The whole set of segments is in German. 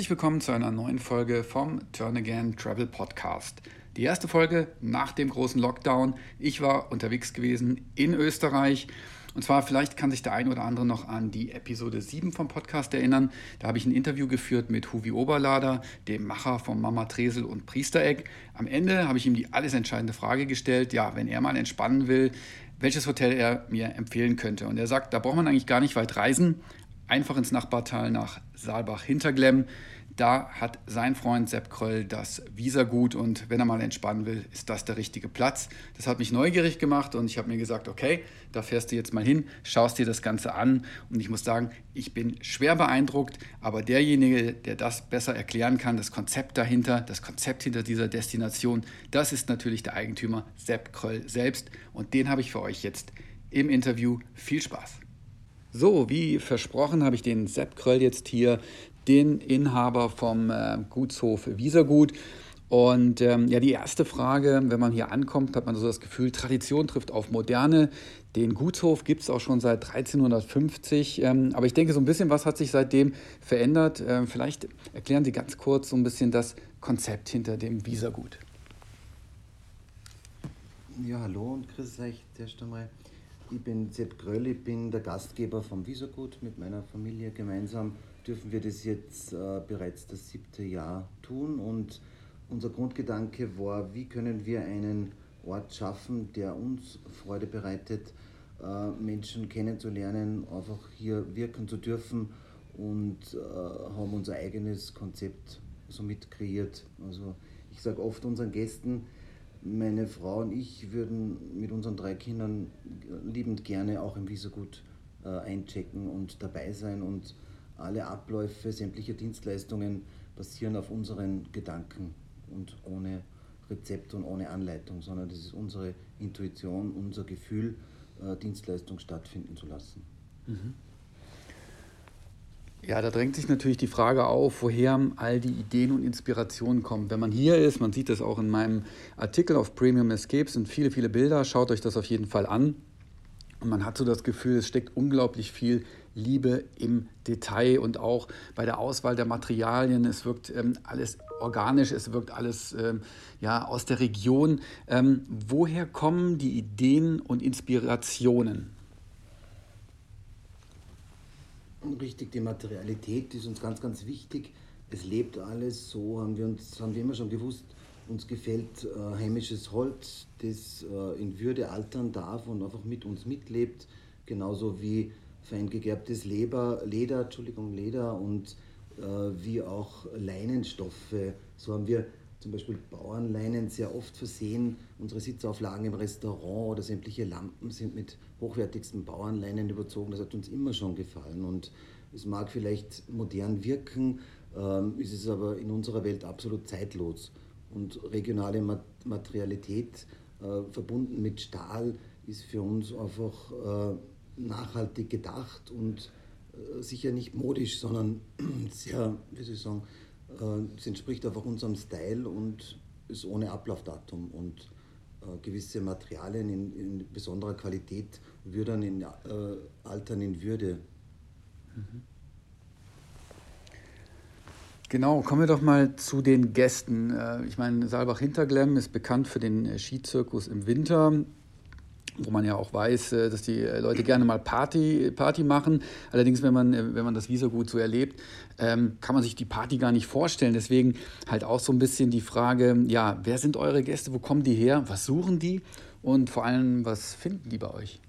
Herzlich willkommen zu einer neuen Folge vom Turn Again Travel Podcast. Die erste Folge nach dem großen Lockdown. Ich war unterwegs gewesen in Österreich. Und zwar, vielleicht kann sich der ein oder andere noch an die Episode 7 vom Podcast erinnern. Da habe ich ein Interview geführt mit Huvi Oberlader, dem Macher von Mama Tresel und Priestereck. Am Ende habe ich ihm die alles entscheidende Frage gestellt, ja, wenn er mal entspannen will, welches Hotel er mir empfehlen könnte. Und er sagt, da braucht man eigentlich gar nicht weit reisen einfach ins Nachbartal nach Saalbach-Hinterglemm. Da hat sein Freund Sepp Kröll das Visagut und wenn er mal entspannen will, ist das der richtige Platz. Das hat mich neugierig gemacht und ich habe mir gesagt, okay, da fährst du jetzt mal hin, schaust dir das Ganze an und ich muss sagen, ich bin schwer beeindruckt, aber derjenige, der das besser erklären kann, das Konzept dahinter, das Konzept hinter dieser Destination, das ist natürlich der Eigentümer Sepp Kröll selbst und den habe ich für euch jetzt im Interview. Viel Spaß! So, wie versprochen, habe ich den Sepp Kröll jetzt hier, den Inhaber vom äh, Gutshof Wiesergut. Und ähm, ja, die erste Frage, wenn man hier ankommt, hat man so das Gefühl, Tradition trifft auf Moderne. Den Gutshof gibt es auch schon seit 1350. Ähm, aber ich denke, so ein bisschen was hat sich seitdem verändert. Ähm, vielleicht erklären Sie ganz kurz so ein bisschen das Konzept hinter dem Wiesergut. Ja, hallo und grüß euch zuerst einmal. Ich bin Sepp Gröll, ich bin der Gastgeber vom Wiesergut. Mit meiner Familie gemeinsam dürfen wir das jetzt äh, bereits das siebte Jahr tun. Und unser Grundgedanke war, wie können wir einen Ort schaffen, der uns Freude bereitet, äh, Menschen kennenzulernen, einfach hier wirken zu dürfen und äh, haben unser eigenes Konzept somit kreiert. Also ich sage oft unseren Gästen, meine Frau und ich würden mit unseren drei Kindern liebend gerne auch im Wiesergut äh, einchecken und dabei sein und alle Abläufe sämtlicher Dienstleistungen basieren auf unseren Gedanken und ohne Rezept und ohne Anleitung, sondern das ist unsere Intuition, unser Gefühl, äh, Dienstleistung stattfinden zu lassen. Mhm. Ja, da drängt sich natürlich die Frage auf, woher all die Ideen und Inspirationen kommen. Wenn man hier ist, man sieht das auch in meinem Artikel auf Premium Escape, sind viele, viele Bilder. Schaut euch das auf jeden Fall an. Und man hat so das Gefühl, es steckt unglaublich viel Liebe im Detail und auch bei der Auswahl der Materialien. Es wirkt ähm, alles organisch, es wirkt alles ähm, ja, aus der Region. Ähm, woher kommen die Ideen und Inspirationen? Richtig, die Materialität ist uns ganz, ganz wichtig. Es lebt alles, so haben wir uns, haben wir immer schon gewusst, uns gefällt äh, heimisches Holz, das äh, in Würde altern darf und einfach mit uns mitlebt, genauso wie fein gegerbtes Leber, Leder, Entschuldigung, Leder und äh, wie auch Leinenstoffe. So haben wir zum Beispiel Bauernleinen sehr oft versehen. Unsere Sitzauflagen im Restaurant oder sämtliche Lampen sind mit hochwertigsten Bauernleinen überzogen. Das hat uns immer schon gefallen und es mag vielleicht modern wirken, ähm, ist es aber in unserer Welt absolut zeitlos. Und regionale Materialität äh, verbunden mit Stahl ist für uns einfach äh, nachhaltig gedacht und äh, sicher nicht modisch, sondern sehr, wie soll ich sagen, es entspricht einfach unserem Style und ist ohne Ablaufdatum und äh, gewisse Materialien in, in, besonderer Qualität würden in, äh, altern in Würde. Mhm. Genau, kommen wir doch mal zu den Gästen. Äh, ich meine, Saalbach-Hinterglemm ist bekannt für den Skizirkus im Winter wo man ja auch weiß, äh, dass die Leute gerne mal Party, Party machen. Allerdings, wenn man, äh, wenn man das Visa-Gut so erlebt, ähm, kann man sich die Party gar nicht vorstellen. Deswegen halt auch so ein bisschen die Frage, ja, wer sind eure Gäste, wo kommen die her, was suchen die und vor allem, was finden die bei euch?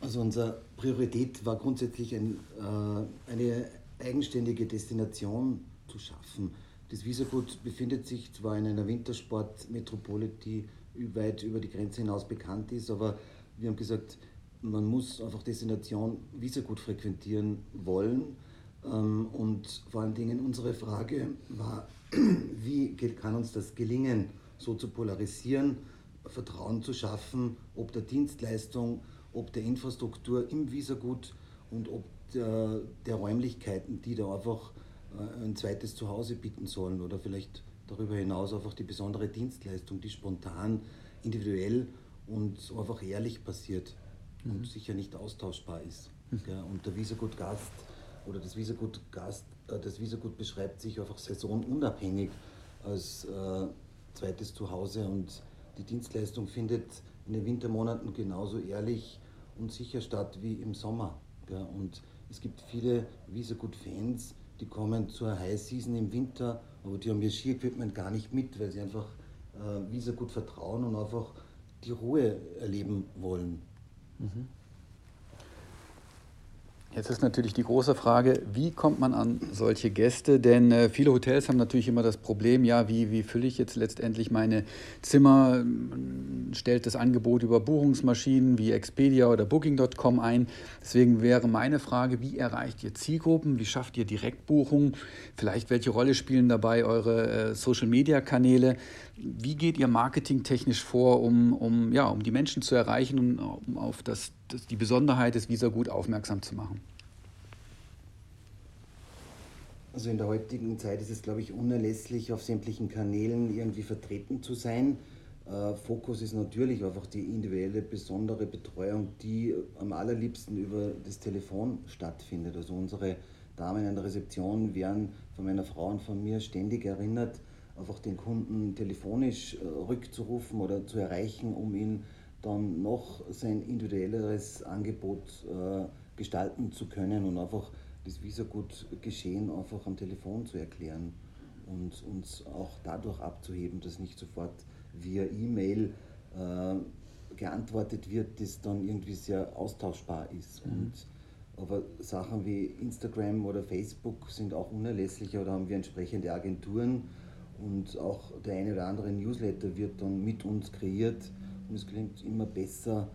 Also unsere Priorität war grundsätzlich ein, äh, eine eigenständige Destination zu schaffen. Das Visagut befindet sich zwar in einer Wintersportmetropole, die weit über die Grenze hinaus bekannt ist, aber wir haben gesagt, man muss einfach Destination Visagut frequentieren wollen. Ähm, und vor allen Dingen unsere Frage war, wie kann uns das gelingen, so zu polarisieren, Vertrauen zu schaffen, ob der Dienstleistung, ob der Infrastruktur im Visagut und ob der, der Räumlichkeiten, die da einfach äh, ein zweites Zuhause bieten sollen oder vielleicht darüber hinaus einfach die besondere Dienstleistung, die spontan, individuell und einfach ehrlich passiert mhm. und sicher nicht austauschbar ist. Mhm. Und der Visagut Gast oder das Visagut Gast, äh, das Visagut beschreibt sich einfach saisonunabhängig als äh, zweites Zuhause und die Dienstleistung findet in den Wintermonaten genauso ehrlich und sicher statt wie im Sommer. Ja. Und es gibt viele Visagut-Fans, die kommen zur High Season im Winter, aber die haben ihr Ski-Equipment gar nicht mit, weil sie einfach äh, Visagut vertrauen und einfach die Ruhe erleben wollen. Mhm. Jetzt ist natürlich die große Frage, wie kommt man an solche Gäste? Denn äh, viele Hotels haben natürlich immer das Problem, ja, wie, wie fülle ich jetzt letztendlich meine Zimmer? Stellt das Angebot über Buchungsmaschinen wie Expedia oder Booking.com ein. Deswegen wäre meine Frage, wie erreicht ihr Zielgruppen? Wie schafft ihr Direktbuchungen? Vielleicht welche Rolle spielen dabei eure äh, Social-Media-Kanäle? Wie geht ihr marketingtechnisch vor, um, um, ja, um die Menschen zu erreichen und um auf das, die Besonderheit des Visa gut aufmerksam zu machen? Also in der heutigen Zeit ist es, glaube ich, unerlässlich, auf sämtlichen Kanälen irgendwie vertreten zu sein. Äh, Fokus ist natürlich einfach die individuelle, besondere Betreuung, die am allerliebsten über das Telefon stattfindet. Also unsere Damen in der Rezeption werden von meiner Frau und von mir ständig erinnert, einfach den Kunden telefonisch äh, rückzurufen oder zu erreichen, um ihn dann noch sein individuelleres Angebot äh, gestalten zu können und einfach das Visagut geschehen einfach am Telefon zu erklären und uns auch dadurch abzuheben, dass nicht sofort via E-Mail äh, geantwortet wird, das dann irgendwie sehr austauschbar ist. Mhm. Und aber Sachen wie Instagram oder Facebook sind auch unerlässlicher oder haben wir entsprechende Agenturen, und auch der eine oder andere Newsletter wird dann mit uns kreiert und es klingt immer besser.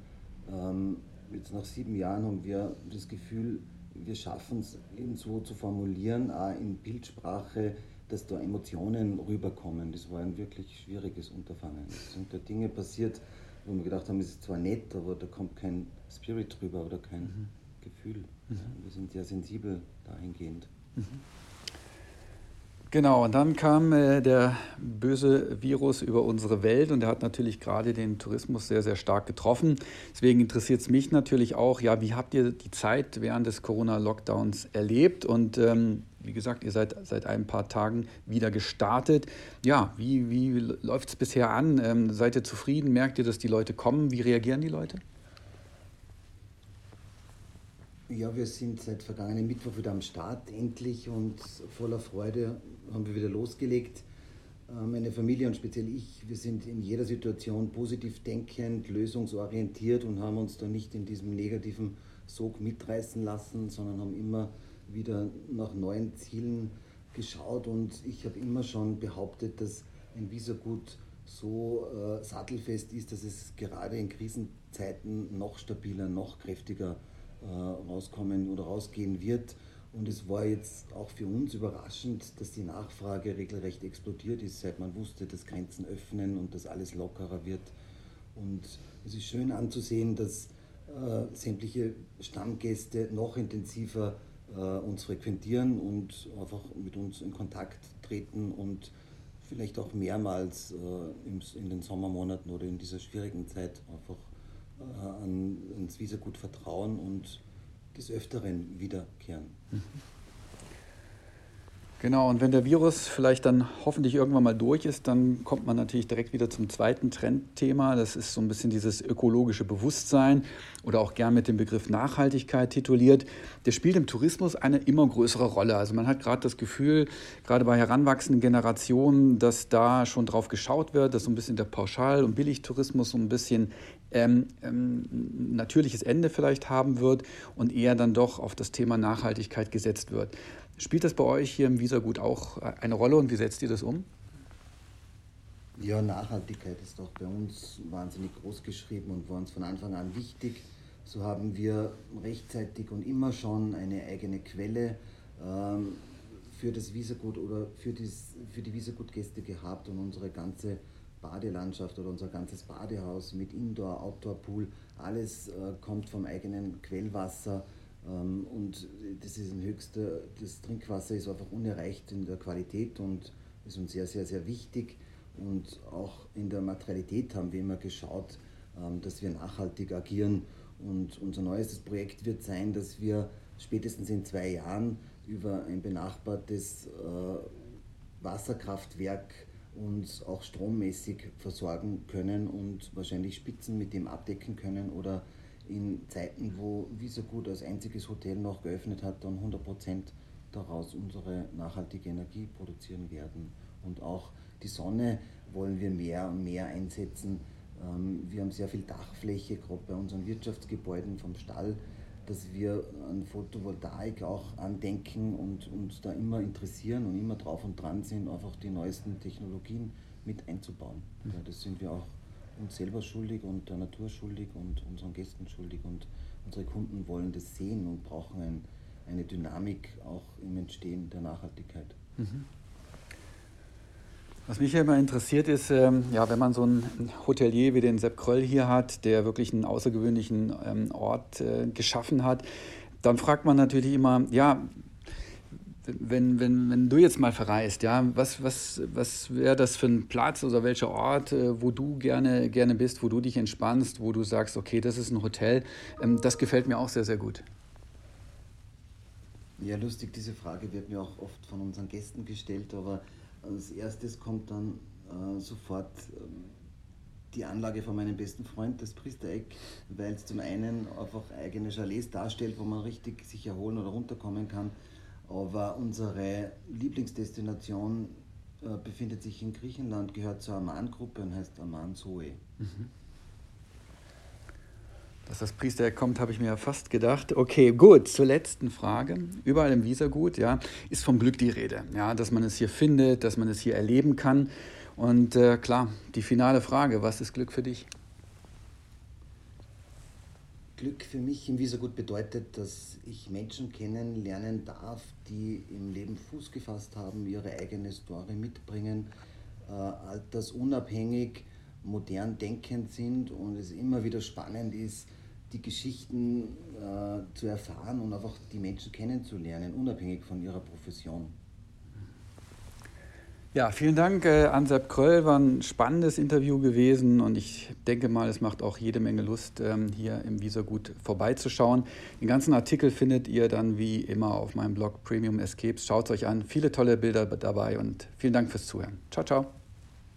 Ähm, jetzt nach sieben Jahren haben wir das Gefühl, wir schaffen es eben so zu formulieren, auch in Bildsprache, dass da Emotionen rüberkommen. Das war ein wirklich schwieriges Unterfangen. Es sind da Dinge passiert, wo wir gedacht haben, es ist zwar nett, aber da kommt kein Spirit drüber oder kein mhm. Gefühl. Mhm. Wir sind sehr sensibel dahingehend. Mhm. Genau, und dann kam äh, der böse Virus über unsere Welt und der hat natürlich gerade den Tourismus sehr, sehr stark getroffen. Deswegen interessiert es mich natürlich auch, ja, wie habt ihr die Zeit während des Corona-Lockdowns erlebt? Und ähm, wie gesagt, ihr seid seit ein paar Tagen wieder gestartet. Ja, wie, wie läuft es bisher an? Ähm, seid ihr zufrieden? Merkt ihr, dass die Leute kommen? Wie reagieren die Leute? Ja, wir sind seit vergangenen Mittwoch wieder am Start endlich und voller Freude haben wir wieder losgelegt. Äh, meine Familie und speziell ich, wir sind in jeder Situation positiv denkend, lösungsorientiert und haben uns da nicht in diesem negativen Sog mitreißen lassen, sondern haben immer wieder nach neuen Zielen geschaut und ich habe immer schon behauptet, dass ein Visagut so äh, sattelfest ist, dass es gerade in Krisenzeiten noch stabiler, noch kräftiger ist rauskommen oder rausgehen wird. Und es war jetzt auch für uns überraschend, dass die Nachfrage regelrecht explodiert ist, seit man wusste, dass Grenzen öffnen und dass alles lockerer wird. Und es ist schön anzusehen, dass äh, sämtliche Stammgäste noch intensiver äh, uns frequentieren und einfach mit uns in Kontakt treten und vielleicht auch mehrmals äh, in den Sommermonaten oder in dieser schwierigen Zeit einfach äh, an, ans Visagut vertrauen und des Öfteren wiederkehren. Mhm. Genau, und wenn der Virus vielleicht dann hoffentlich irgendwann mal durch ist, dann kommt man natürlich direkt wieder zum zweiten Trendthema. Das ist so ein bisschen dieses ökologische Bewusstsein oder auch gern mit dem Begriff Nachhaltigkeit tituliert. Der spielt im Tourismus eine immer größere Rolle. Also man hat gerade das Gefühl, gerade bei heranwachsenden Generationen, dass da schon drauf geschaut wird, dass so ein bisschen der Pauschal- und Billigtourismus so ein bisschen ähm, ähm, natürliches Ende vielleicht haben wird und eher dann doch auf das Thema Nachhaltigkeit gesetzt wird. Spielt das bei euch hier im Visagut auch eine Rolle und wie setzt ihr das um? Ja, Nachhaltigkeit ist doch bei uns wahnsinnig groß geschrieben und war uns von Anfang an wichtig. So haben wir rechtzeitig und immer schon eine eigene Quelle ähm, für das Visagut oder für, das, für die Visagutgäste gehabt und unsere ganze Badelandschaft oder unser ganzes Badehaus mit Indoor, Outdoor-Pool, alles äh, kommt vom eigenen Quellwasser ähm, und das ist ein höchster, das Trinkwasser ist einfach unerreicht in der Qualität und ist uns sehr, sehr, sehr wichtig. Und auch in der Materialität haben wir immer geschaut, ähm, dass wir nachhaltig agieren. Und unser neuestes Projekt wird sein, dass wir spätestens in zwei Jahren über ein benachbartes äh, Wasserkraftwerk uns auch strommäßig versorgen können und wahrscheinlich Spitzen mit dem abdecken können oder in Zeiten, wo Wiesergut als einziges Hotel noch geöffnet hat, dann 100 Prozent daraus unsere nachhaltige Energie produzieren werden. Und auch die Sonne wollen wir mehr und mehr einsetzen. Ähm, wir haben sehr viel Dachfläche, gerade bei unseren Wirtschaftsgebäuden vom Stall, dass wir an Photovoltaik auch andenken und uns da immer interessieren und immer drauf und dran sind, einfach die neuesten Technologien mit einzubauen. Mhm. Ja, das sind wir auch uns selber schuldig und der Natur schuldig und unseren Gästen schuldig und unsere Kunden wollen das sehen und brauchen ein, eine Dynamik auch im Entstehen der Nachhaltigkeit. Mhm. Was mich ja immer interessiert ist, ähm, ja, wenn man so einen Hotelier wie den Sepp Kröll hier hat, der wirklich einen außergewöhnlichen ähm, Ort äh, geschaffen hat, dann fragt man natürlich immer, ja, wenn, wenn, wenn du jetzt mal verreist, ja, was, was, was wäre das für ein Platz oder welcher Ort, äh, wo du gerne, gerne bist, wo du dich entspannst, wo du sagst, okay, das ist ein Hotel, ähm, das gefällt mir auch sehr, sehr gut. Ja, lustig, diese Frage wird mir auch oft von unseren Gästen gestellt, aber als erstes kommt dann äh, sofort äh, die Anlage von meinem besten Freund, das Priestereck, weil es zum einen einfach eigene Chalets darstellt, wo man richtig sich erholen oder runterkommen kann aber unsere Lieblingsdestination äh, befindet sich in Griechenland, gehört zur Amman-Gruppe und heißt Amman Zoe. Mhm. Dass das Priester kommt, habe ich mir ja fast gedacht. Okay, gut, zur letzten Frage. Überall im Visagut ja, ist vom Glück die Rede. Ja, dass man es hier findet, dass man es hier erleben kann. Und äh, klar, die finale Frage, was ist Glück für dich? Glück für mich im Wiesergut bedeutet, dass ich Menschen kennenlernen darf, die im Leben Fuß gefasst haben, ihre eigene Story mitbringen, äh, altersunabhängig, modern denkend sind und es immer wieder spannend ist, die Geschichten äh, zu erfahren und einfach die Menschen kennenzulernen, unabhängig von ihrer Profession. Ja, vielen Dank äh, an Sepp Kröll. War ein spannendes Interview gewesen und ich denke mal, es macht auch jede Menge Lust, ähm, hier im Visagut vorbeizuschauen. Den ganzen Artikel findet ihr dann wie immer auf meinem Blog Premium Escapes. Schaut es euch an. Viele tolle Bilder dabei und vielen Dank fürs Zuhören. Ciao, ciao.